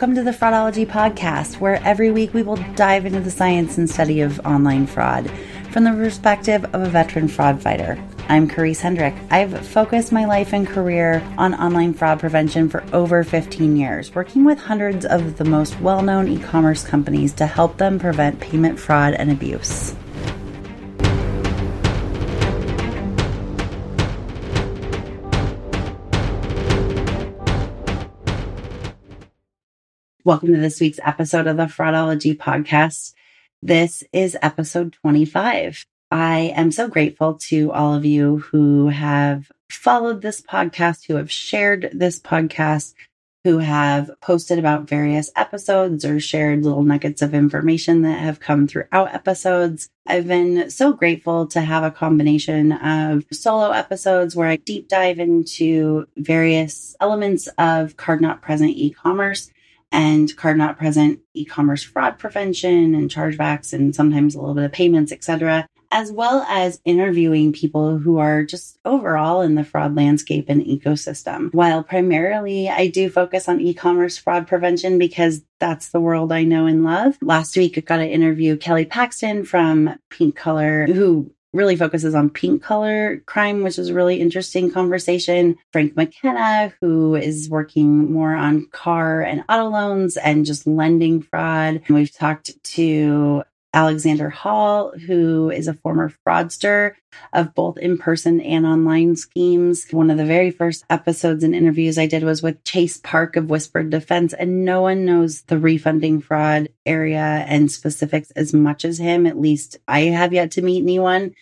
Welcome to the Fraudology Podcast, where every week we will dive into the science and study of online fraud from the perspective of a veteran fraud fighter. I'm Karisse Hendrick. I've focused my life and career on online fraud prevention for over 15 years, working with hundreds of the most well known e commerce companies to help them prevent payment fraud and abuse. Welcome to this week's episode of the Fraudology Podcast. This is episode 25. I am so grateful to all of you who have followed this podcast, who have shared this podcast, who have posted about various episodes or shared little nuggets of information that have come throughout episodes. I've been so grateful to have a combination of solo episodes where I deep dive into various elements of card not present e commerce and card not present e-commerce fraud prevention and chargebacks and sometimes a little bit of payments, etc., as well as interviewing people who are just overall in the fraud landscape and ecosystem. While primarily I do focus on e-commerce fraud prevention because that's the world I know and love. Last week I got to interview Kelly Paxton from Pink Collar, who really focuses on pink collar crime, which is a really interesting conversation. Frank McKenna, who is working more on car and auto loans and just lending fraud. And we've talked to Alexander Hall, who is a former fraudster of both in person and online schemes. One of the very first episodes and interviews I did was with Chase Park of Whispered Defense, and no one knows the refunding fraud area and specifics as much as him. At least I have yet to meet anyone.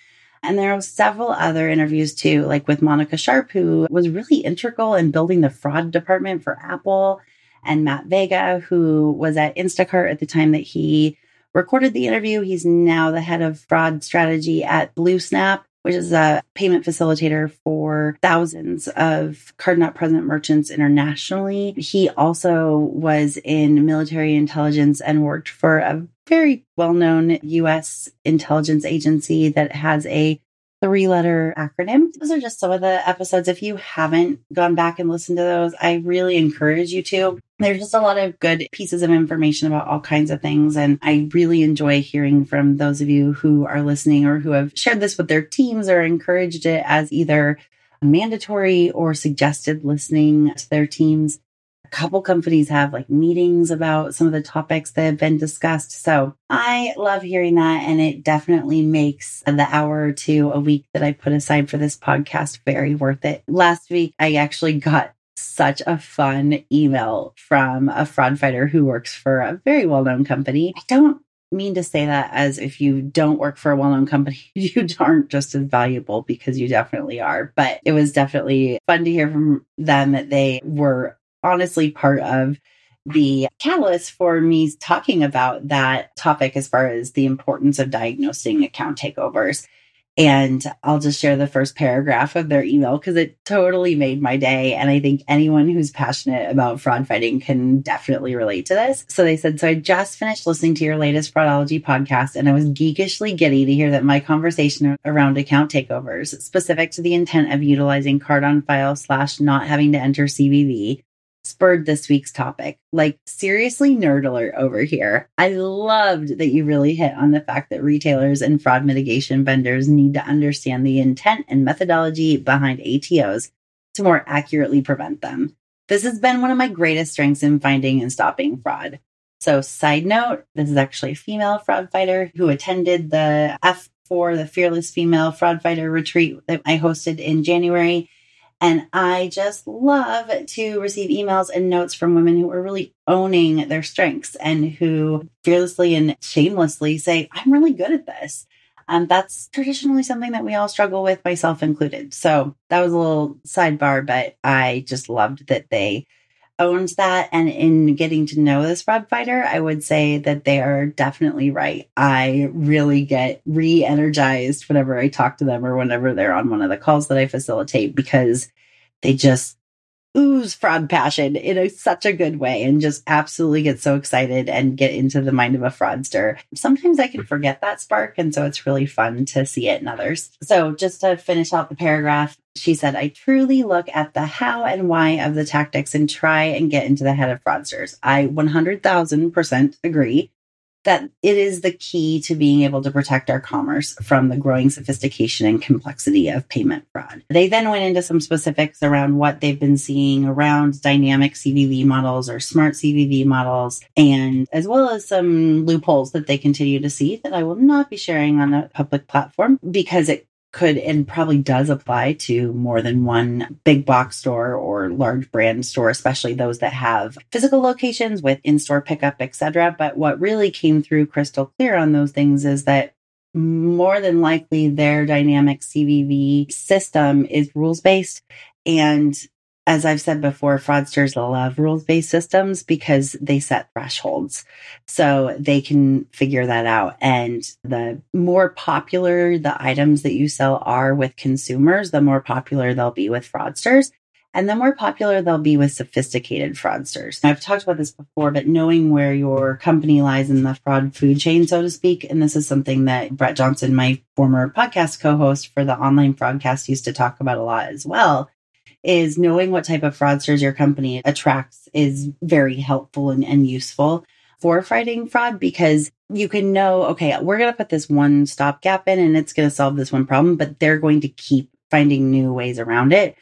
And there are several other interviews too, like with Monica Sharp, who was really integral in building the fraud department for Apple, and Matt Vega, who was at Instacart at the time that he recorded the interview. He's now the head of fraud strategy at BlueSnap, which is a payment facilitator for thousands of card not present merchants internationally. He also was in military intelligence and worked for a very well known US intelligence agency that has a three letter acronym. Those are just some of the episodes. If you haven't gone back and listened to those, I really encourage you to. There's just a lot of good pieces of information about all kinds of things. And I really enjoy hearing from those of you who are listening or who have shared this with their teams or encouraged it as either mandatory or suggested listening to their teams couple companies have like meetings about some of the topics that have been discussed. So I love hearing that. And it definitely makes the hour or two a week that I put aside for this podcast very worth it. Last week, I actually got such a fun email from a fraud fighter who works for a very well known company. I don't mean to say that as if you don't work for a well known company, you aren't just as valuable because you definitely are. But it was definitely fun to hear from them that they were honestly part of the catalyst for me talking about that topic as far as the importance of diagnosing account takeovers. And I'll just share the first paragraph of their email because it totally made my day. And I think anyone who's passionate about fraud fighting can definitely relate to this. So they said, So I just finished listening to your latest fraudology podcast, and I was geekishly giddy to hear that my conversation around account takeovers, specific to the intent of utilizing card on file slash not having to enter CVV, spurred this week's topic. Like, seriously, nerd alert over here. I loved that you really hit on the fact that retailers and fraud mitigation vendors need to understand the intent and methodology behind ATOs to more accurately prevent them. This has been one of my greatest strengths in finding and stopping fraud. So, side note, this is actually a female fraud fighter who attended the F4, the Fearless Female Fraud Fighter Retreat that I hosted in January. And I just love to receive emails and notes from women who are really owning their strengths and who fearlessly and shamelessly say, I'm really good at this. And that's traditionally something that we all struggle with, myself included. So that was a little sidebar, but I just loved that they owned that. And in getting to know this fraud fighter, I would say that they are definitely right. I really get re energized whenever I talk to them or whenever they're on one of the calls that I facilitate because they just ooze fraud passion in a, such a good way and just absolutely get so excited and get into the mind of a fraudster. Sometimes I can forget that spark. And so it's really fun to see it in others. So just to finish out the paragraph, she said, I truly look at the how and why of the tactics and try and get into the head of fraudsters. I 100,000% agree that it is the key to being able to protect our commerce from the growing sophistication and complexity of payment fraud. They then went into some specifics around what they've been seeing around dynamic CVV models or smart CVV models, and as well as some loopholes that they continue to see that I will not be sharing on a public platform because it could and probably does apply to more than one big box store or large brand store, especially those that have physical locations with in-store pickup, etc. But what really came through crystal clear on those things is that more than likely their dynamic CVV system is rules based and as I've said before, fraudsters love rules based systems because they set thresholds. So they can figure that out. And the more popular the items that you sell are with consumers, the more popular they'll be with fraudsters. And the more popular they'll be with sophisticated fraudsters. I've talked about this before, but knowing where your company lies in the fraud food chain, so to speak, and this is something that Brett Johnson, my former podcast co host for the online fraudcast, used to talk about a lot as well is knowing what type of fraudsters your company attracts is very helpful and, and useful for fighting fraud because you can know, okay, we're going to put this one stopgap in and it's going to solve this one problem, but they're going to keep finding new ways around it.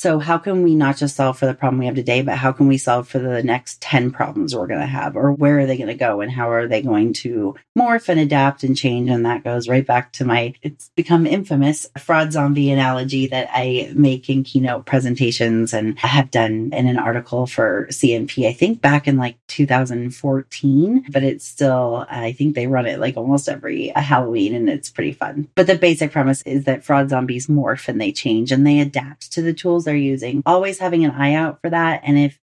So how can we not just solve for the problem we have today, but how can we solve for the next 10 problems we're going to have? Or where are they going to go and how are they going to morph and adapt and change? And that goes right back to my, it's become infamous fraud zombie analogy that I make in keynote presentations and have done in an article for CNP, I think back in like 2014, but it's still, I think they run it like almost every Halloween and it's pretty fun. But the basic premise is that fraud zombies morph and they change and they adapt to the tools they're using, always having an eye out for that. And if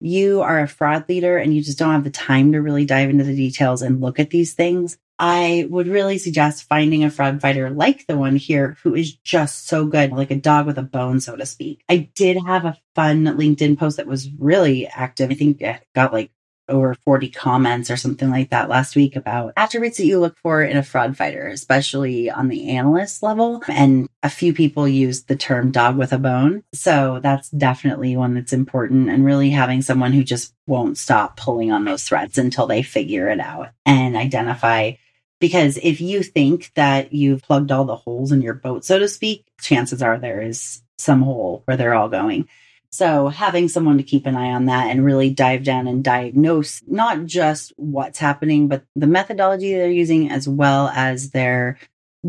you are a fraud leader and you just don't have the time to really dive into the details and look at these things, I would really suggest finding a fraud fighter like the one here who is just so good, like a dog with a bone, so to speak. I did have a fun LinkedIn post that was really active. I think it got like over 40 comments or something like that last week about attributes that you look for in a fraud fighter, especially on the analyst level. And a few people used the term dog with a bone. So that's definitely one that's important and really having someone who just won't stop pulling on those threads until they figure it out and identify because if you think that you've plugged all the holes in your boat, so to speak, chances are there is some hole where they're all going. So having someone to keep an eye on that and really dive down and diagnose not just what's happening, but the methodology they're using as well as their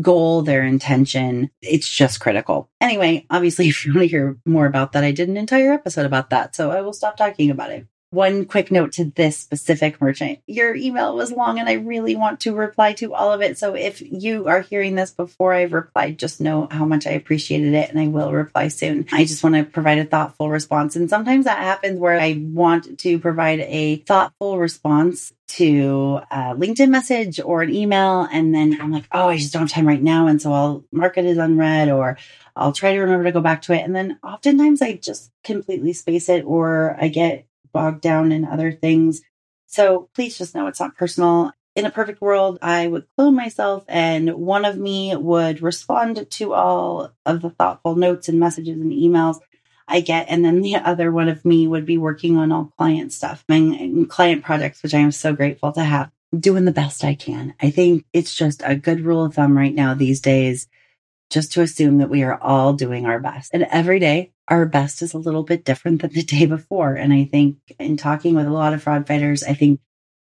goal, their intention. It's just critical. Anyway, obviously, if you want to hear more about that, I did an entire episode about that. So I will stop talking about it one quick note to this specific merchant. Your email was long and I really want to reply to all of it. So if you are hearing this before I've replied, just know how much I appreciated it and I will reply soon. I just want to provide a thoughtful response. And sometimes that happens where I want to provide a thoughtful response to a LinkedIn message or an email. And then I'm like, oh, I just don't have time right now. And so I'll mark it as unread or I'll try to remember to go back to it. And then oftentimes I just completely space it or I get bogged down in other things. So please just know it's not personal. In a perfect world, I would clone myself and one of me would respond to all of the thoughtful notes and messages and emails I get. And then the other one of me would be working on all client stuff and client projects, which I am so grateful to have. Doing the best I can. I think it's just a good rule of thumb right now these days just to assume that we are all doing our best. And every day, our best is a little bit different than the day before. And I think in talking with a lot of fraud fighters, I think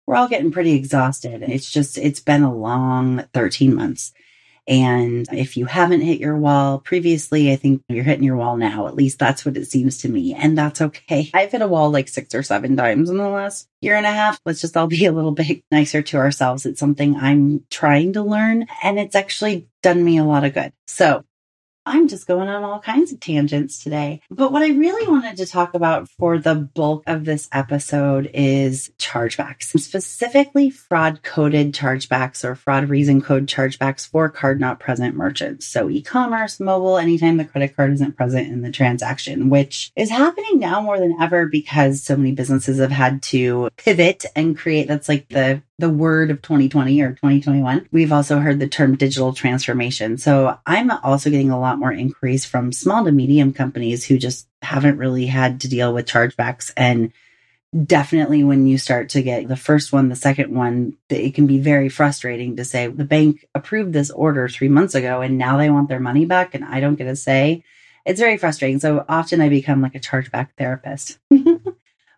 we're all getting pretty exhausted. It's just, it's been a long 13 months. And if you haven't hit your wall previously, I think you're hitting your wall now. At least that's what it seems to me. And that's okay. I've hit a wall like six or seven times in the last year and a half. Let's just all be a little bit nicer to ourselves. It's something I'm trying to learn and it's actually done me a lot of good. So I'm just going on all kinds of tangents today. But what I really wanted to talk about for the bulk of this episode is chargebacks, specifically fraud coded chargebacks or fraud reason code chargebacks for card not present merchants. So e commerce, mobile, anytime the credit card isn't present in the transaction, which is happening now more than ever because so many businesses have had to pivot and create that's like the the word of 2020 or 2021. We've also heard the term digital transformation. So I'm also getting a lot more inquiries from small to medium companies who just haven't really had to deal with chargebacks. And definitely when you start to get the first one, the second one, it can be very frustrating to say the bank approved this order three months ago and now they want their money back and I don't get a say. It's very frustrating. So often I become like a chargeback therapist.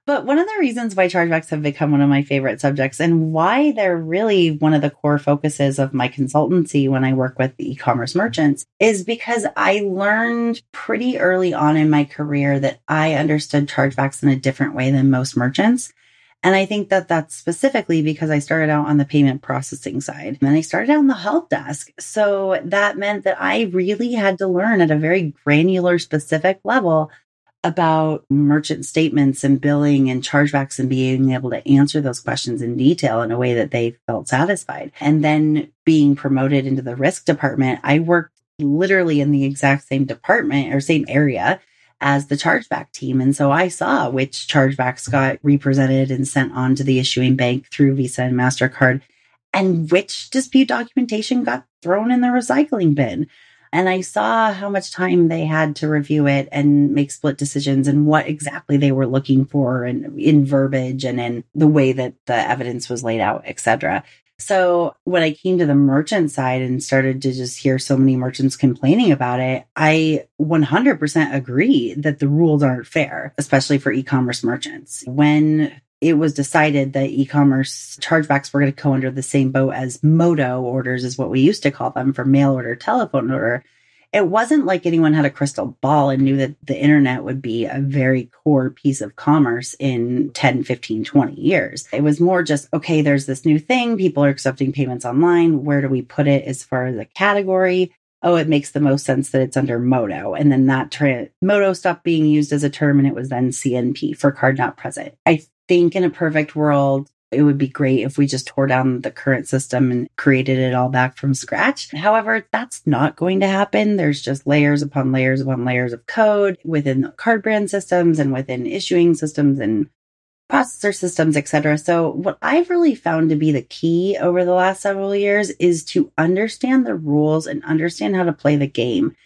But one of the reasons why chargebacks have become one of my favorite subjects and why they're really one of the core focuses of my consultancy when I work with e commerce merchants is because I learned pretty early on in my career that I understood chargebacks in a different way than most merchants. And I think that that's specifically because I started out on the payment processing side and I started out on the help desk. So that meant that I really had to learn at a very granular, specific level about merchant statements and billing and chargebacks and being able to answer those questions in detail in a way that they felt satisfied. And then being promoted into the risk department, I worked literally in the exact same department or same area as the chargeback team. And so I saw which chargebacks got represented and sent on to the issuing bank through Visa and MasterCard and which dispute documentation got thrown in the recycling bin. And I saw how much time they had to review it and make split decisions and what exactly they were looking for and in verbiage and in the way that the evidence was laid out, etc. So when I came to the merchant side and started to just hear so many merchants complaining about it, I 100% agree that the rules aren't fair, especially for e-commerce merchants. When it was decided that e-commerce chargebacks were going to go under the same boat as MOTO orders is what we used to call them for mail order, telephone order. It wasn't like anyone had a crystal ball and knew that the internet would be a very core piece of commerce in 10, 15, 20 years. It was more just, okay, there's this new thing. People are accepting payments online. Where do we put it as far as a category? oh, it makes the most sense that it's under MOTO. And then that tra- MOTO stopped being used as a term and it was then CNP for card not present. I think in a perfect world, it would be great if we just tore down the current system and created it all back from scratch. However, that's not going to happen. There's just layers upon layers upon layers of code within the card brand systems and within issuing systems and processor systems, etc. So what I've really found to be the key over the last several years is to understand the rules and understand how to play the game.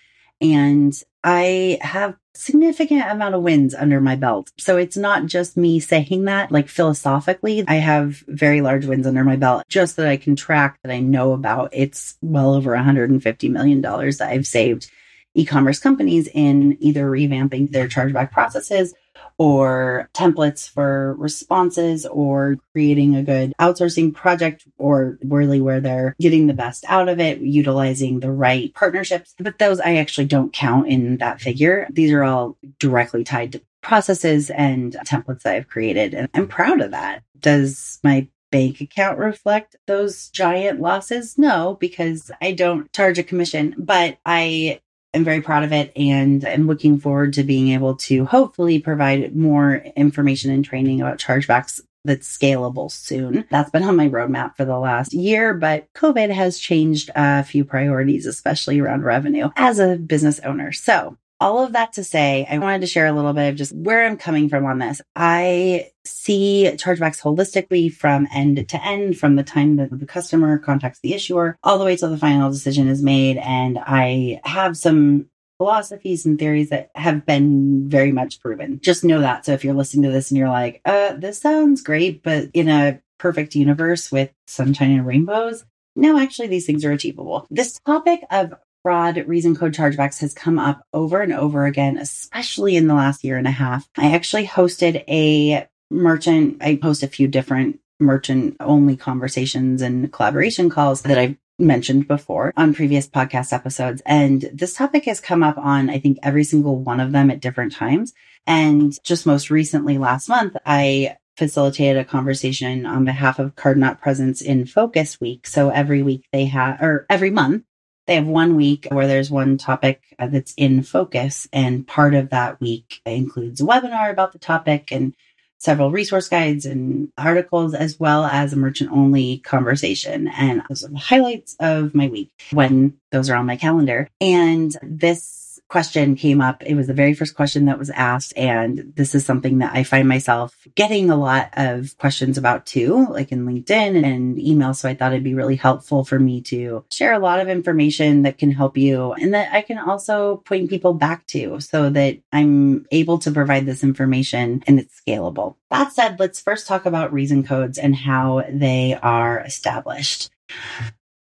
And I have significant amount of wins under my belt. So it's not just me saying that, like philosophically, I have very large wins under my belt, just that I can track that I know about. It's well over $150 million that I've saved e-commerce companies in either revamping their chargeback processes or templates for responses or creating a good outsourcing project or really where they're getting the best out of it, utilizing the right partnerships. But those I actually don't count in that figure. These are all directly tied to processes and templates that I've created. And I'm proud of that. Does my bank account reflect those giant losses? No, because I don't charge a commission, but I am very proud of it and I'm looking forward to being able to hopefully provide more information and training about chargebacks that's scalable soon. That's been on my roadmap for the last year, but COVID has changed a few priorities, especially around revenue as a business owner. So all of that to say, I wanted to share a little bit of just where I'm coming from on this. I see chargebacks holistically from end to end, from the time that the customer contacts the issuer all the way till the final decision is made. And I have some philosophies and theories that have been very much proven. Just know that. So if you're listening to this and you're like, uh, this sounds great, but in a perfect universe with sunshine and rainbows, no, actually, these things are achievable. This topic of fraud reason code chargebacks has come up over and over again, especially in the last year and a half. I actually hosted a merchant, I host a few different merchant only conversations and collaboration calls that I've mentioned before on previous podcast episodes. And this topic has come up on, I think, every single one of them at different times. And just most recently last month, I facilitated a conversation on behalf of Card Not Presence in Focus Week. So every week they have, or every month, they have one week where there's one topic uh, that's in focus. And part of that week includes a webinar about the topic and several resource guides and articles, as well as a merchant only conversation. And those are the highlights of my week when those are on my calendar. And this question came up. It was the very first question that was asked. And this is something that I find myself getting a lot of questions about too, like in LinkedIn and email. So I thought it'd be really helpful for me to share a lot of information that can help you and that I can also point people back to so that I'm able to provide this information and it's scalable. That said, let's first talk about reason codes and how they are established.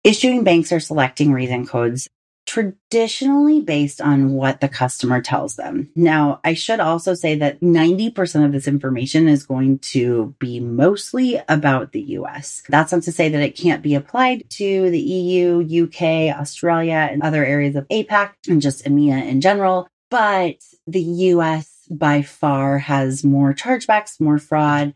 Issuing banks are selecting reason codes traditionally based on what the customer tells them. Now, I should also say that 90% of this information is going to be mostly about the US. That's not to say that it can't be applied to the EU, UK, Australia, and other areas of APAC and just EMEA in general. But the US by far has more chargebacks, more fraud,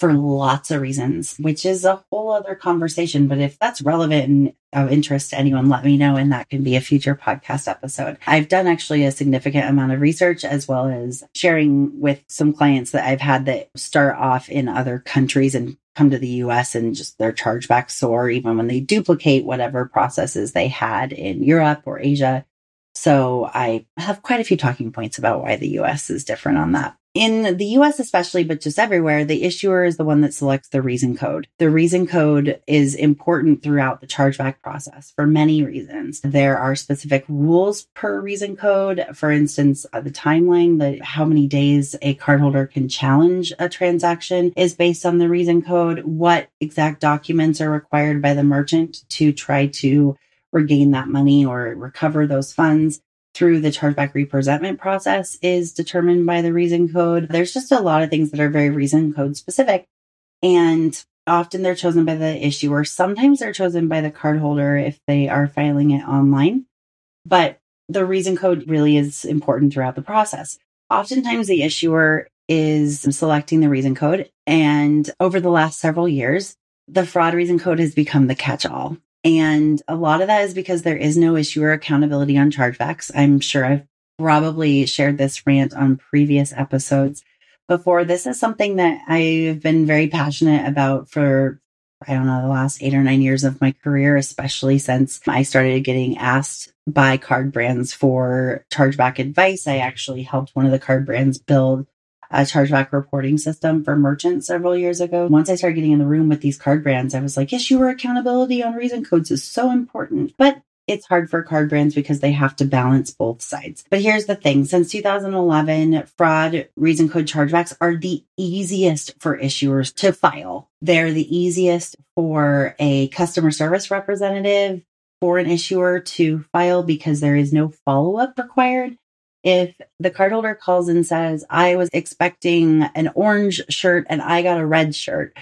for lots of reasons, which is a whole other conversation. But if that's relevant and of interest to anyone, let me know. And that can be a future podcast episode. I've done actually a significant amount of research as well as sharing with some clients that I've had that start off in other countries and come to the US and just their chargebacks soar, even when they duplicate whatever processes they had in Europe or Asia. So I have quite a few talking points about why the US is different on that. In the US, especially, but just everywhere, the issuer is the one that selects the reason code. The reason code is important throughout the chargeback process for many reasons. There are specific rules per reason code. For instance, uh, the timeline, the how many days a cardholder can challenge a transaction is based on the reason code. What exact documents are required by the merchant to try to regain that money or recover those funds through the chargeback representment process is determined by the reason code. There's just a lot of things that are very reason code specific. And often they're chosen by the issuer. Sometimes they're chosen by the cardholder if they are filing it online. But the reason code really is important throughout the process. Oftentimes the issuer is selecting the reason code. And over the last several years, the fraud reason code has become the catch all. And a lot of that is because there is no issuer accountability on chargebacks. I'm sure I've probably shared this rant on previous episodes before. This is something that I've been very passionate about for, I don't know, the last eight or nine years of my career, especially since I started getting asked by card brands for chargeback advice. I actually helped one of the card brands build a chargeback reporting system for merchants several years ago. Once I started getting in the room with these card brands, I was like, issuer accountability on reason codes is so important. But it's hard for card brands because they have to balance both sides. But here's the thing since 2011, fraud reason code chargebacks are the easiest for issuers to file. They're the easiest for a customer service representative for an issuer to file because there is no follow up required. If the cardholder calls and says, I was expecting an orange shirt and I got a red shirt,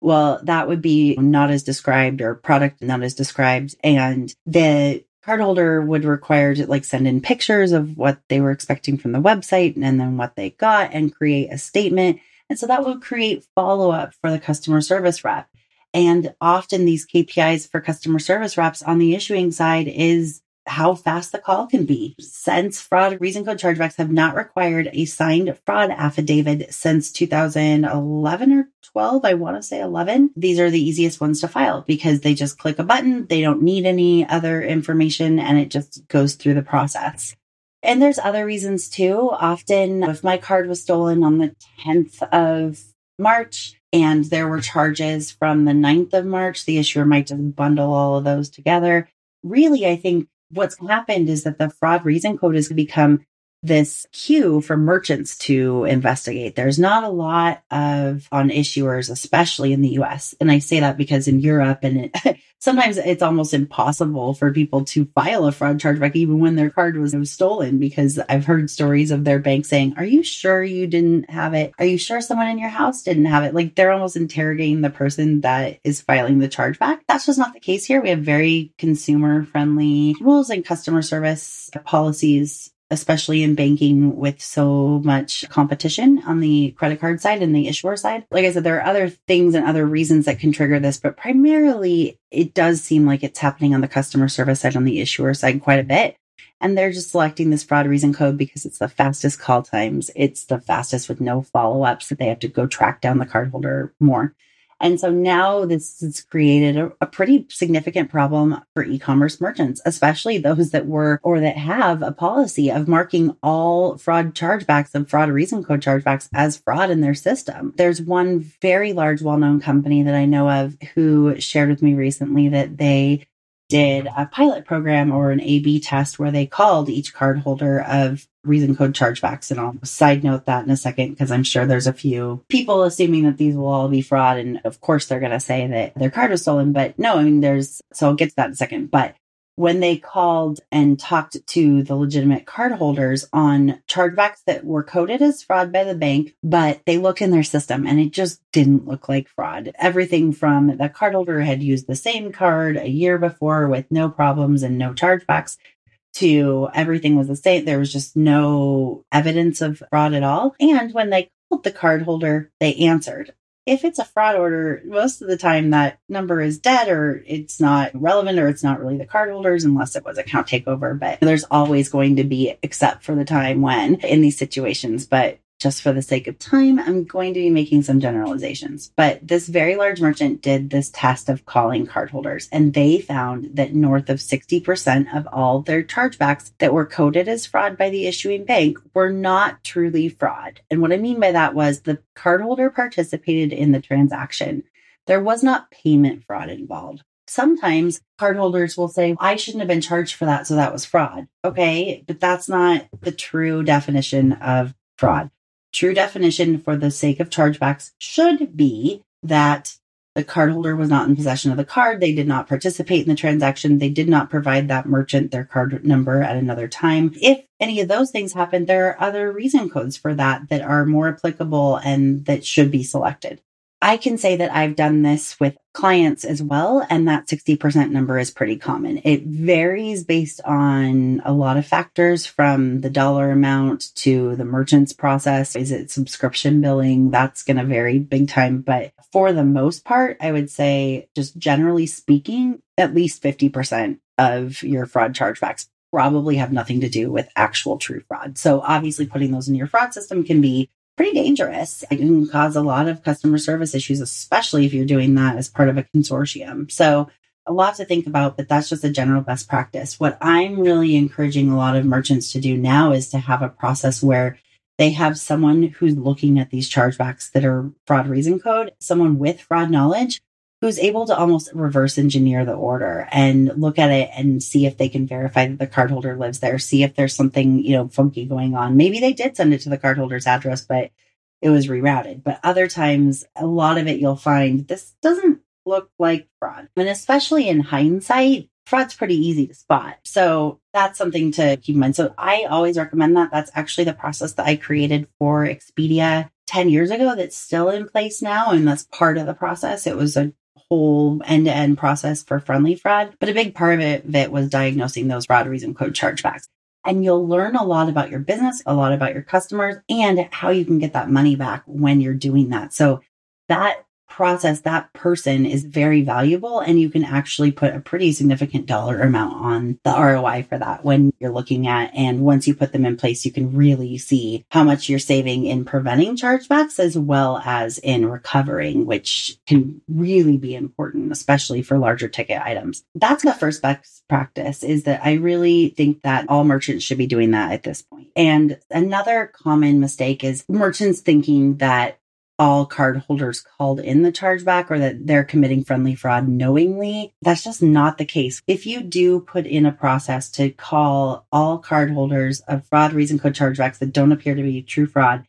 well, that would be not as described or product not as described. And the cardholder would require to like send in pictures of what they were expecting from the website and then what they got and create a statement. And so that would create follow up for the customer service rep. And often these KPIs for customer service reps on the issuing side is how fast the call can be. Since fraud reason code chargebacks have not required a signed fraud affidavit since 2011 or 12, I want to say 11. These are the easiest ones to file because they just click a button. They don't need any other information and it just goes through the process. And there's other reasons too. Often if my card was stolen on the 10th of March, and there were charges from the 9th of March. The issuer might just bundle all of those together. Really, I think what's happened is that the fraud reason code has become this cue for merchants to investigate. There's not a lot of on issuers, especially in the US. And I say that because in Europe and it, sometimes it's almost impossible for people to file a fraud chargeback even when their card was, was stolen because I've heard stories of their bank saying, are you sure you didn't have it? Are you sure someone in your house didn't have it? Like they're almost interrogating the person that is filing the chargeback. That's just not the case here. We have very consumer friendly rules and customer service policies especially in banking with so much competition on the credit card side and the issuer side. Like I said, there are other things and other reasons that can trigger this, but primarily it does seem like it's happening on the customer service side, on the issuer side quite a bit. And they're just selecting this fraud reason code because it's the fastest call times. It's the fastest with no follow ups that they have to go track down the cardholder more. And so now this has created a, a, pretty significant problem for e-commerce merchants, especially those that were or that have a policy of marking all fraud chargebacks and fraud reason code chargebacks as fraud in their system. There's one very large, well-known company that I know of who shared with me recently that they did a pilot program or an A B test where they called each cardholder of reason code chargebacks. And I'll side note that in a second because I'm sure there's a few people assuming that these will all be fraud. And of course, they're going to say that their card was stolen. But no, I mean, there's, so I'll get to that in a second. But when they called and talked to the legitimate cardholders on chargebacks that were coded as fraud by the bank, but they looked in their system and it just didn't look like fraud. Everything from the cardholder had used the same card a year before with no problems and no chargebacks to everything was the same. There was just no evidence of fraud at all. And when they called the cardholder, they answered if it's a fraud order, most of the time that number is dead or it's not relevant or it's not really the cardholders unless it was account takeover. But there's always going to be, except for the time when in these situations. But just for the sake of time, I'm going to be making some generalizations. But this very large merchant did this test of calling cardholders, and they found that north of 60% of all their chargebacks that were coded as fraud by the issuing bank were not truly fraud. And what I mean by that was the cardholder participated in the transaction. There was not payment fraud involved. Sometimes cardholders will say, I shouldn't have been charged for that, so that was fraud. Okay, but that's not the true definition of fraud true definition for the sake of chargebacks should be that the cardholder was not in possession of the card. They did not participate in the transaction. They did not provide that merchant their card number at another time. If any of those things happen, there are other reason codes for that that are more applicable and that should be selected. I can say that I've done this with clients as well, and that 60% number is pretty common. It varies based on a lot of factors from the dollar amount to the merchant's process. Is it subscription billing? That's going to vary big time. But for the most part, I would say, just generally speaking, at least 50% of your fraud chargebacks probably have nothing to do with actual true fraud. So obviously putting those in your fraud system can be pretty dangerous. It can cause a lot of customer service issues, especially if you're doing that as part of a consortium. So a lot to think about, but that's just a general best practice. What I'm really encouraging a lot of merchants to do now is to have a process where they have someone who's looking at these chargebacks that are fraud reason code, someone with fraud knowledge who's able to almost reverse engineer the order and look at it and see if they can verify that the cardholder lives there, see if there's something, you know, funky going on. Maybe they did send it to the cardholder's address, but it was rerouted. But other times, a lot of it you'll find this doesn't look like fraud. And especially in hindsight, fraud's pretty easy to spot. So that's something to keep in mind. So I always recommend that. That's actually the process that I created for Expedia 10 years ago that's still in place now. And that's part of the process. It was a whole end to end process for friendly fraud, but a big part of it, was diagnosing those fraud reason code chargebacks. And you'll learn a lot about your business, a lot about your customers, and how you can get that money back when you're doing that. So that process, that person is very valuable and you can actually put a pretty significant dollar amount on the ROI for that when you're looking at. And once you put them in place, you can really see how much you're saving in preventing chargebacks as well as in recovering, which can really be important, especially for larger ticket items. That's the first best practice is that I really think that all merchants should be doing that at this point. And another common mistake is merchants thinking that all cardholders called in the chargeback or that they're committing friendly fraud knowingly. That's just not the case. If you do put in a process to call all cardholders of fraud reason code chargebacks that don't appear to be true fraud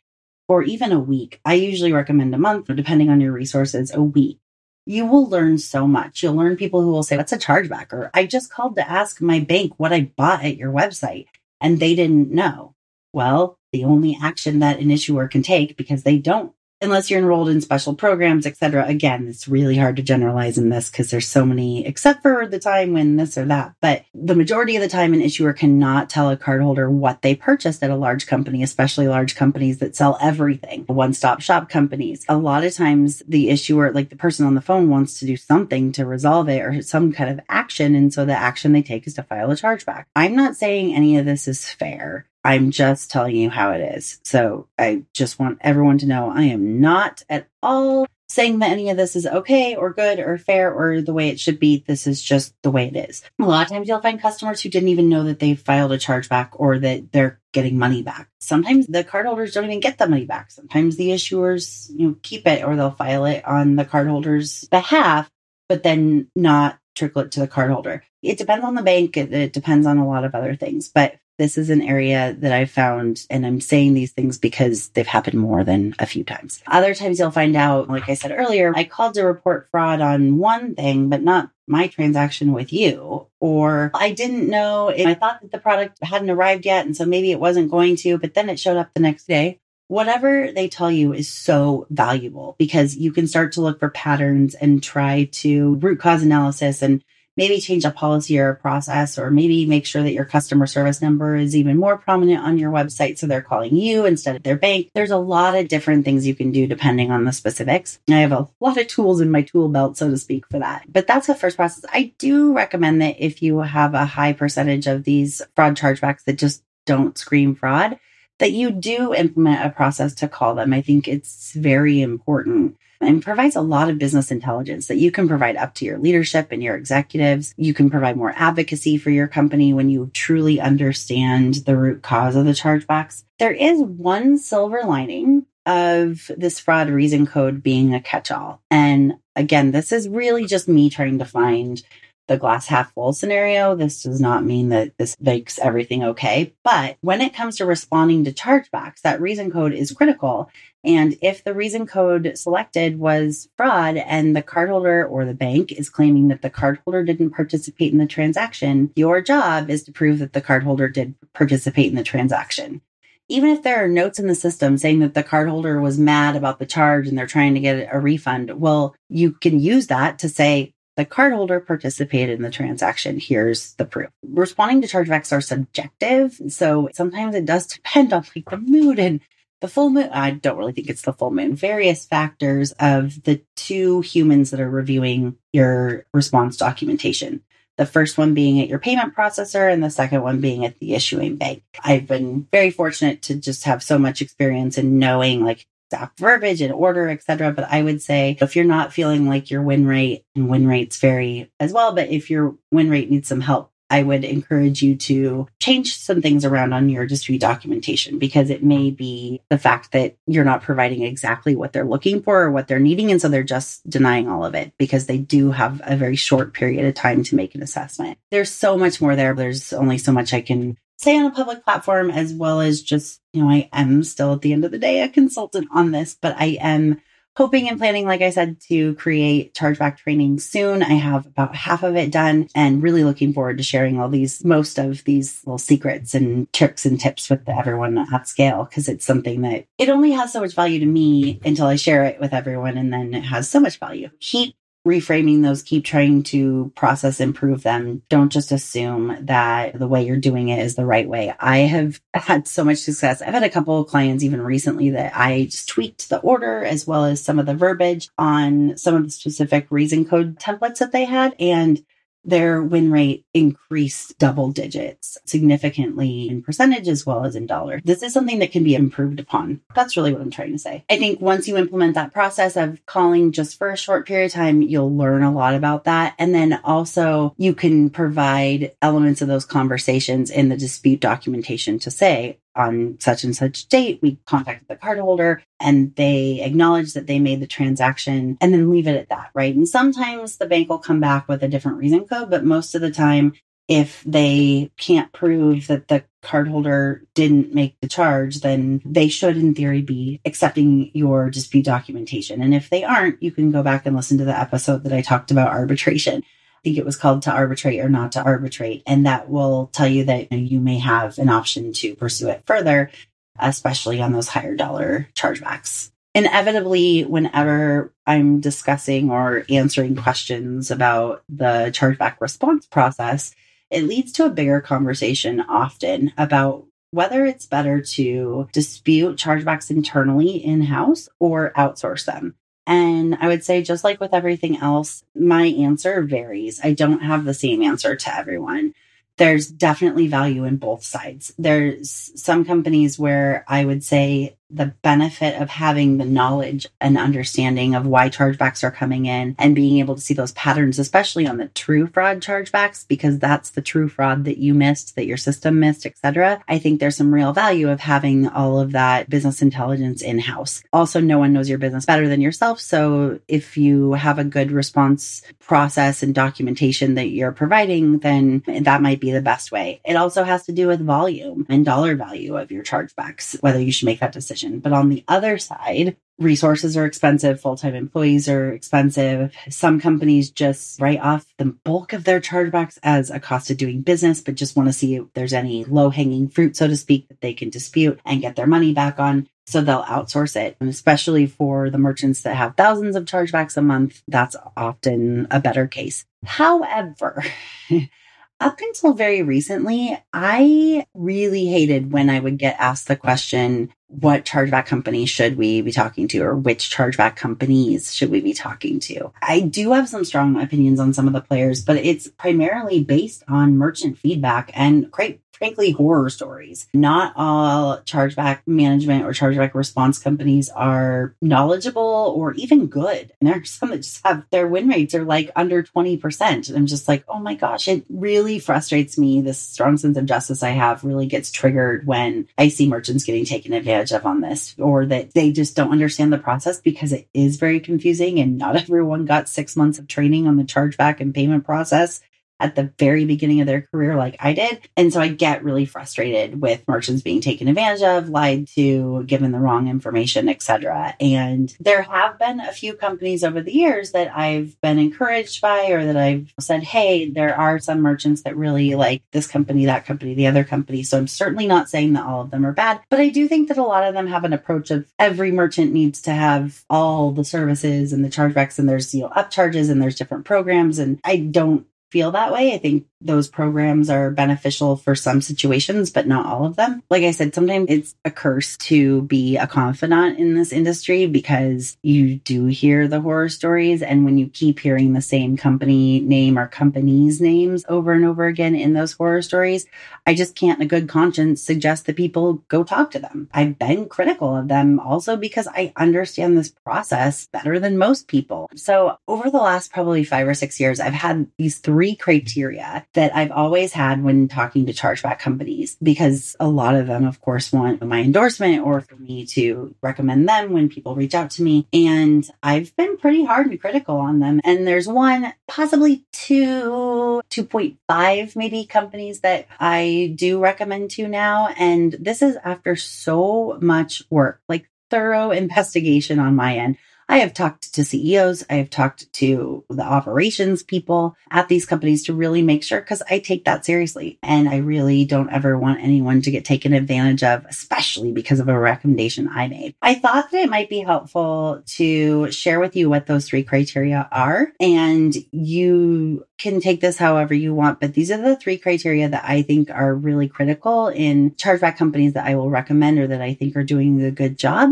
for even a week, I usually recommend a month, or depending on your resources, a week. You will learn so much. You'll learn people who will say, What's a chargeback? Or I just called to ask my bank what I bought at your website and they didn't know. Well, the only action that an issuer can take because they don't unless you're enrolled in special programs, etc. Again, it's really hard to generalize in this because there's so many, except for the time when this or that. But the majority of the time, an issuer cannot tell a cardholder what they purchased at a large company, especially large companies that sell everything, one stop shop companies. A lot of times, the issuer, like the person on the phone, wants to do something to resolve it or some kind of action. And so the action they take is to file a chargeback. I'm not saying any of this is fair. I'm just telling you how it is. So I just want everyone to know I am not at all saying that any of this is okay or good or fair or the way it should be. This is just the way it is. A lot of times you'll find customers who didn't even know that they filed a chargeback or that they're getting money back. Sometimes the cardholders don't even get the money back. Sometimes the issuers, you know, keep it or they'll file it on the cardholder's behalf, but then not trickle it to the cardholder. It depends on the bank. It, it depends on a lot of other things. But this is an area that I found, and I'm saying these things because they've happened more than a few times. Other times you'll find out, like I said earlier, I called to report fraud on one thing, but not my transaction with you. Or I didn't know, I thought that the product hadn't arrived yet. And so maybe it wasn't going to, but then it showed up the next day. Whatever they tell you is so valuable because you can start to look for patterns and try to root cause analysis and maybe change a policy or a process, or maybe make sure that your customer service number is even more prominent on your website. So they're calling you instead of their bank. There's a lot of different things you can do depending on the specifics. I have a lot of tools in my tool belt, so to speak, for that. But that's the first process. I do recommend that if you have a high percentage of these fraud chargebacks that just don't scream fraud, that you do implement a process to call them. I think it's very important and provides a lot of business intelligence that you can provide up to your leadership and your executives. You can provide more advocacy for your company when you truly understand the root cause of the chargebacks. There is one silver lining of this fraud reason code being a catch all. And again, this is really just me trying to find the glass half full scenario. This does not mean that this makes everything okay. But when it comes to responding to chargebacks, that reason code is critical. And if the reason code selected was fraud and the cardholder or the bank is claiming that the cardholder didn't participate in the transaction, your job is to prove that the cardholder did participate in the transaction. Even if there are notes in the system saying that the cardholder was mad about the charge and they're trying to get a refund, well, you can use that to say, the cardholder participated in the transaction. Here's the proof. Responding to chargebacks are subjective. So sometimes it does depend on like the mood and the full moon. I don't really think it's the full moon. Various factors of the two humans that are reviewing your response documentation. The first one being at your payment processor and the second one being at the issuing bank. I've been very fortunate to just have so much experience in knowing like exact verbiage and order, etc. But I would say if you're not feeling like your win rate and win rates vary as well, but if your win rate needs some help, I would encourage you to change some things around on your dispute documentation because it may be the fact that you're not providing exactly what they're looking for or what they're needing. And so they're just denying all of it because they do have a very short period of time to make an assessment. There's so much more there. There's only so much I can say on a public platform as well as just, you know, I am still at the end of the day a consultant on this, but I am hoping and planning, like I said, to create chargeback training soon. I have about half of it done and really looking forward to sharing all these, most of these little secrets and tricks and tips with everyone at scale because it's something that it only has so much value to me until I share it with everyone. And then it has so much value. Keep reframing those, keep trying to process, improve them. Don't just assume that the way you're doing it is the right way. I have had so much success. I've had a couple of clients even recently that I just tweaked the order as well as some of the verbiage on some of the specific reason code templates that they had. And their win rate increased double digits significantly in percentage as well as in dollar. This is something that can be improved upon. That's really what I'm trying to say. I think once you implement that process of calling just for a short period of time, you'll learn a lot about that. And then also you can provide elements of those conversations in the dispute documentation to say, on such and such date, we contacted the cardholder and they acknowledge that they made the transaction and then leave it at that, right? And sometimes the bank will come back with a different reason code, but most of the time if they can't prove that the cardholder didn't make the charge, then they should, in theory, be accepting your dispute documentation. And if they aren't, you can go back and listen to the episode that I talked about arbitration. Think it was called to arbitrate or not to arbitrate. And that will tell you that you may have an option to pursue it further, especially on those higher dollar chargebacks inevitably, whenever I'm discussing or answering questions about the chargeback response process, it leads to a bigger conversation often about whether it's better to dispute chargebacks internally in house or outsource them. And I would say, just like with everything else, my answer varies. I don't have the same answer to everyone. There's definitely value in both sides. There's some companies where I would say the benefit of having the knowledge and understanding of why chargebacks are coming in and being able to see those patterns, especially on the true fraud chargebacks, because that's the true fraud that you missed, that your system missed, etc. I think there's some real value of having all of that business intelligence in house. Also, no one knows your business better than yourself. So if you have a good response process and documentation that you're providing, then that might be the best way. It also has to do with volume and dollar value of your chargebacks, whether you should make that decision position. But on the other side, resources are expensive, full time employees are expensive. Some companies just write off the bulk of their chargebacks as a cost of doing business, but just want to see if there's any low hanging fruit, so to speak, that they can dispute and get their money back on. So they'll outsource it. And especially for the merchants that have thousands of chargebacks a month, that's often a better case. However, Up until very recently, I really hated when I would get asked the question, what chargeback company should we be talking to or which chargeback companies should we be talking to? I do have some strong opinions on some of the players, but it's primarily based on merchant feedback and quite frankly horror stories. Not all chargeback management or chargeback response companies are knowledgeable or even good. And there are some that just have their win rates are like under 20%. And I'm just like, oh my gosh, it really frustrates me. This strong sense of justice I have really gets triggered when I see merchants getting taken advantage of on this or that they just don't understand the process because it is very confusing and not everyone got six months of training on the chargeback and payment process at the very beginning of their career like I did. And so I get really frustrated with merchants being taken advantage of, lied to, given the wrong information, etc. And there have been a few companies over the years that I've been encouraged by or that I've said, "Hey, there are some merchants that really like this company, that company, the other company." So I'm certainly not saying that all of them are bad, but I do think that a lot of them have an approach of every merchant needs to have all the services and the chargebacks and there's, you know, upcharges and there's different programs and I don't feel that way. I think those programs are beneficial for some situations, but not all of them. Like I said, sometimes it's a curse to be a confidant in this industry because you do hear the horror stories. And when you keep hearing the same company name or companies' names over and over again in those horror stories, I just can't, in a good conscience, suggest that people go talk to them. I've been critical of them also because I understand this process better than most people. So over the last probably five or six years, I've had these three criteria that I've always had when talking to chargeback companies because a lot of them, of course, want my endorsement or for me to recommend them when people reach out to me. And I've been pretty hard and critical on them. And there's one, possibly two, 2.5 maybe companies that I do recommend to now. And this is after so much work, like thorough investigation on my end. I have talked to CEOs. I have talked to the operations people at these companies to really make sure because I take that seriously. And I really don't ever want anyone to get taken advantage of, especially because of a recommendation I made. I thought that it might be helpful to share with you what those three criteria are. And you can take this however you want, but these are the three criteria that I think are really critical in chargeback companies that I will recommend or that I think are doing a good job.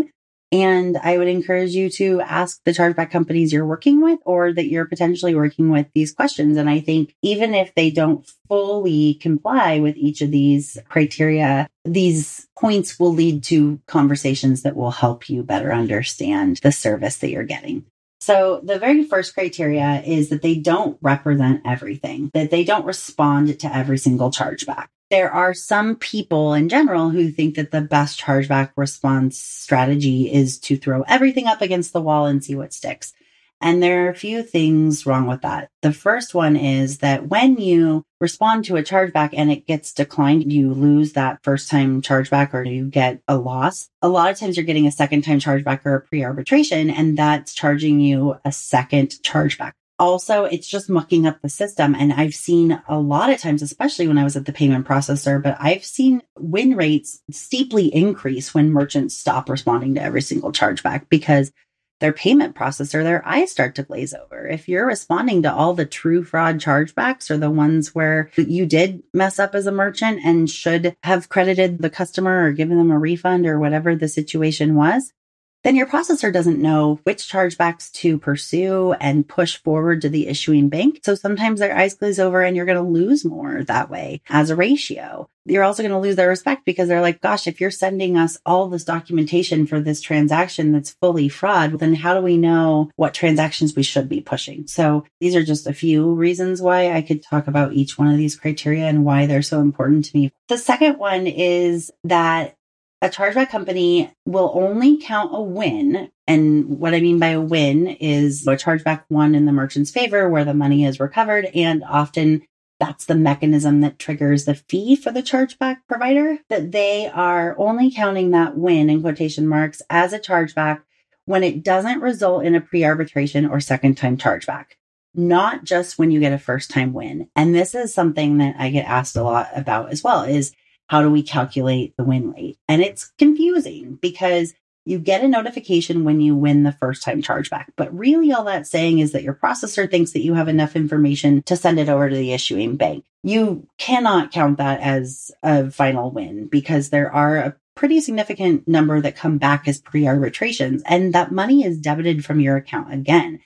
And I would encourage you to ask the chargeback companies you're working with or that you're potentially working with these questions. And I think even if they don't fully comply with each of these criteria, these points will lead to conversations that will help you better understand the service that you're getting. So the very first criteria is that they don't represent everything, that they don't respond to every single chargeback. There are some people in general who think that the best chargeback response strategy is to throw everything up against the wall and see what sticks. And there are a few things wrong with that. The first one is that when you respond to a chargeback and it gets declined, you lose that first time chargeback or you get a loss. A lot of times you're getting a second time chargeback or a pre arbitration, and that's charging you a second chargeback. Also, it's just mucking up the system. And I've seen a lot of times, especially when I was at the payment processor, but I've seen win rates steeply increase when merchants stop responding to every single chargeback because their payment processor, their eyes start to glaze over. If you're responding to all the true fraud chargebacks or the ones where you did mess up as a merchant and should have credited the customer or given them a refund or whatever the situation was, then your processor doesn't know which chargebacks to pursue and push forward to the issuing bank. So sometimes their eyes glaze over and you're going to lose more that way as a ratio. You're also going to lose their respect because they're like, gosh, if you're sending us all this documentation for this transaction that's fully fraud, then how do we know what transactions we should be pushing? So these are just a few reasons why I could talk about each one of these criteria and why they're so important to me. The second one is that a chargeback company will only count a win. And what I mean by a win is a chargeback won in the merchant's favor where the money is recovered. And often that's the mechanism that triggers the fee for the chargeback provider, that they are only counting that win in quotation marks as a chargeback when it doesn't result in a pre arbitration or second time chargeback, not just when you get a first time win. And this is something that I get asked a lot about as well is how do we calculate the win rate? And it's confusing because you get a notification when you win the first time chargeback. But really, all that's saying is that your processor thinks that you have enough information to send it over to the issuing bank. You cannot count that as a final win because there are a pretty significant number that come back as pre arbitrations, and that money is debited from your account again.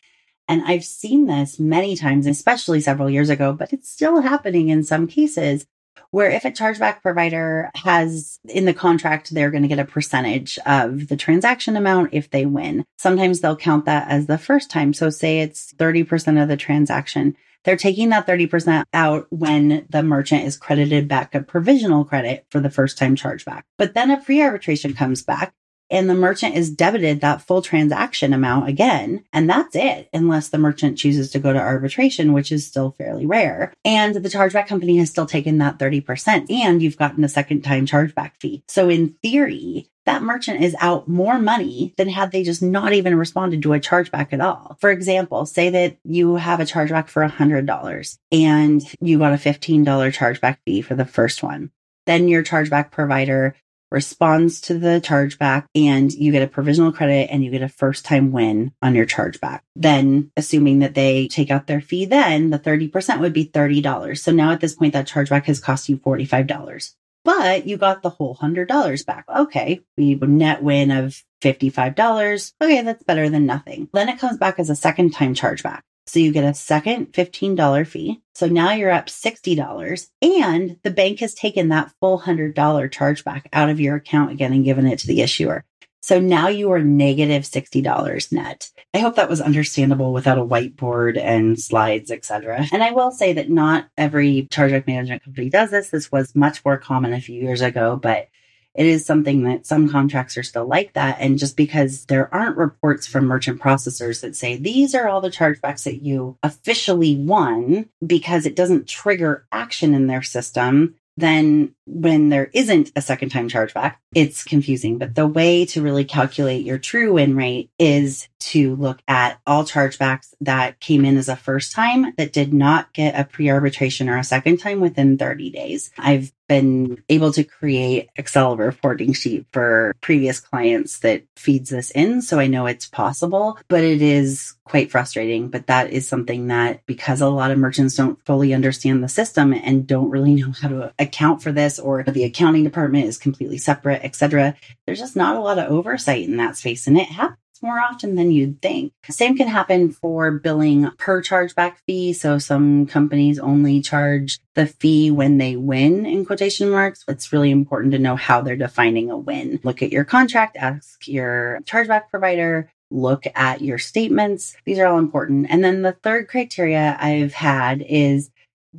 And I've seen this many times, especially several years ago, but it's still happening in some cases where if a chargeback provider has in the contract, they're going to get a percentage of the transaction amount if they win. Sometimes they'll count that as the first time. So say it's 30% of the transaction. They're taking that 30% out when the merchant is credited back a provisional credit for the first time chargeback. But then a pre arbitration comes back and the merchant is debited that full transaction amount again. And that's it, unless the merchant chooses to go to arbitration, which is still fairly rare. And the chargeback company has still taken that 30% and you've gotten a second time chargeback fee. So in theory, that merchant is out more money than had they just not even responded to a chargeback at all. For example, say that you have a chargeback for $100 and you got a $15 chargeback fee for the first one. Then your chargeback provider responds to the chargeback and you get a provisional credit and you get a first time win on your chargeback. Then assuming that they take out their fee, then the 30% would be $30. So now at this point, that chargeback has cost you $45 but you got the whole hundred dollars back. Okay. We net win of $55. Okay. That's better than nothing. Then it comes back as a second time chargeback. So you get a second $15 fee. So now you're up $60 and the bank has taken that full $100 chargeback out of your account again and given it to the issuer. So now you are negative $60 net. I hope that was understandable without a whiteboard and slides, etc. And I will say that not every chargeback management company does this. This was much more common a few years ago, but it is something that some contracts are still like that. And just because there aren't reports from merchant processors that say these are all the chargebacks that you officially won because it doesn't trigger action in their system, then when there isn't a second time chargeback, it's confusing. But the way to really calculate your true win rate is to look at all chargebacks that came in as a first time that did not get a pre arbitration or a second time within 30 days. I've been able to create Excel reporting sheet for previous clients that feeds this in. So I know it's possible, but it is quite frustrating. But that is something that because a lot of merchants don't fully understand the system and don't really know how to account for this or the accounting department is completely separate, etc. There's just not a lot of oversight in that space. And it happens more often than you'd think. Same can happen for billing per chargeback fee. So some companies only charge the fee when they win in quotation marks. It's really important to know how they're defining a win. Look at your contract, ask your chargeback provider, look at your statements. These are all important. And then the third criteria I've had is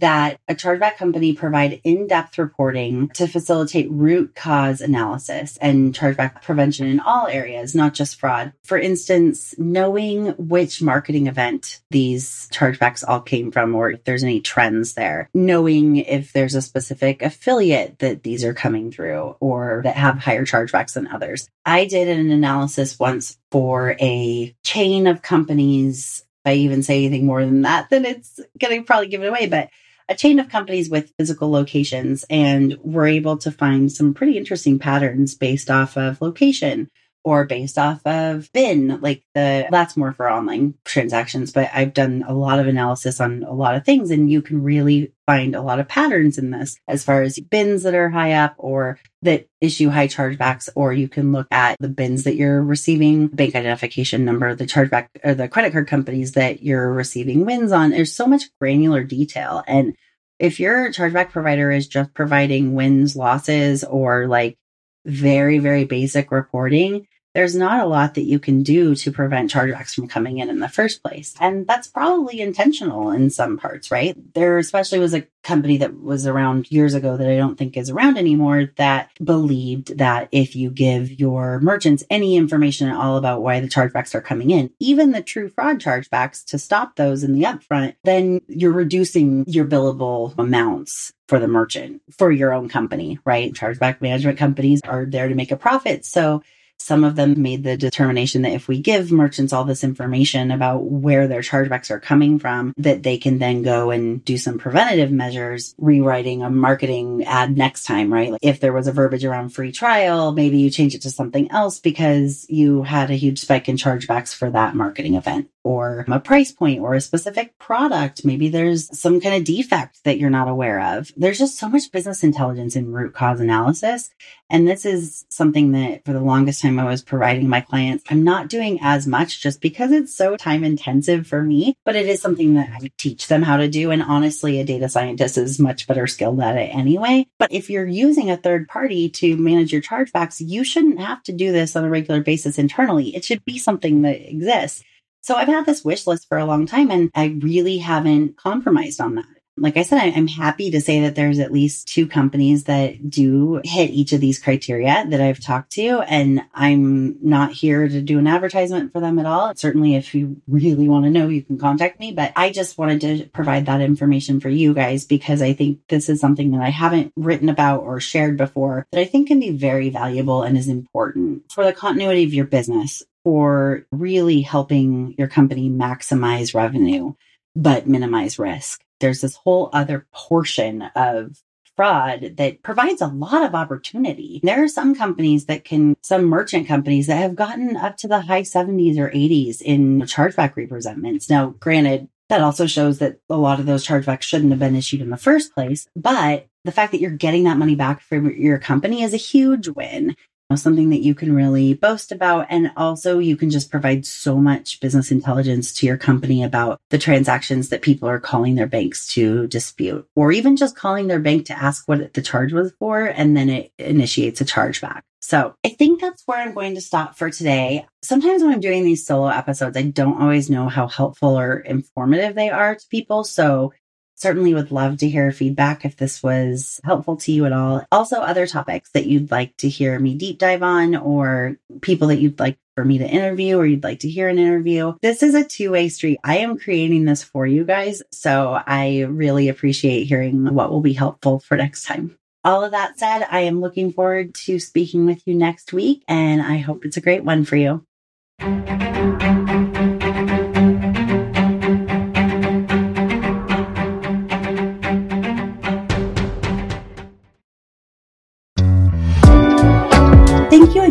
that a chargeback company provide in-depth reporting to facilitate root cause analysis and chargeback prevention in all areas, not just fraud. For instance, knowing which marketing event these chargebacks all came from or if there's any trends there, knowing if there's a specific affiliate that these are coming through or that have higher chargebacks than others. I did an analysis once for a chain of companies. If I even say anything more than that, then it's going to probably give it away. But a chain of companies with physical locations, and we're able to find some pretty interesting patterns based off of location or based off of bin, like the that's more for online transactions. But I've done a lot of analysis on a lot of things, and you can really find a lot of patterns in this as far as bins that are high up or that issue high chargebacks, or you can look at the bins that you're receiving, bank identification number, the chargeback or the credit card companies that you're receiving wins on. There's so much granular detail. And if your chargeback provider is just providing wins, losses, or like very, very basic reporting, there's not a lot that you can do to prevent chargebacks from coming in in the first place. And that's probably intentional in some parts, right? There especially was a company that was around years ago that I don't think is around anymore that believed that if you give your merchants any information at all about why the chargebacks are coming in, even the true fraud chargebacks to stop those in the upfront, then you're reducing your billable amounts for the merchant for your own company, right? Chargeback management companies are there to make a profit. So some of them made the determination that if we give merchants all this information about where their chargebacks are coming from, that they can then go and do some preventative measures, rewriting a marketing ad next time, right? Like if there was a verbiage around free trial, maybe you change it to something else because you had a huge spike in chargebacks for that marketing event or a price point or a specific product. Maybe there's some kind of defect that you're not aware of. There's just so much business intelligence in root cause analysis. And this is something that for the longest time I was providing my clients. I'm not doing as much just because it's so time intensive for me, but it is something that I teach them how to do. And honestly, a data scientist is much better skilled at it anyway. But if you're using a third party to manage your chargebacks, you shouldn't have to do this on a regular basis internally. It should be something that exists. So I've had this wish list for a long time and I really haven't compromised on that. Like I said, I'm happy to say that there's at least two companies that do hit each of these criteria that I've talked to. And I'm not here to do an advertisement for them at all. Certainly, if you really want to know, you can contact me. But I just wanted to provide that information for you guys because I think this is something that I haven't written about or shared before that I think can be very valuable and is important for the continuity of your business for really helping your company maximize revenue, but minimize risk. There's this whole other portion of fraud that provides a lot of opportunity. There are some companies that can, some merchant companies that have gotten up to the high 70s or 80s in chargeback representments. Now, granted, that also shows that a lot of those chargebacks shouldn't have been issued in the first place, but the fact that you're getting that money back from your company is a huge win something that you can really boast about. And also you can just provide so much business intelligence to your company about the transactions that people are calling their banks to dispute, or even just calling their bank to ask what the charge was for. And then it initiates a chargeback. So I think that's where I'm going to stop for today. Sometimes when I'm doing these solo episodes, I don't always know how helpful or informative they are to people. So Certainly would love to hear feedback if this was helpful to you at all. Also, other topics that you'd like to hear me deep dive on, or people that you'd like for me to interview, or you'd like to hear an interview. This is a two way street. I am creating this for you guys. So I really appreciate hearing what will be helpful for next time. All of that said, I am looking forward to speaking with you next week, and I hope it's a great one for you.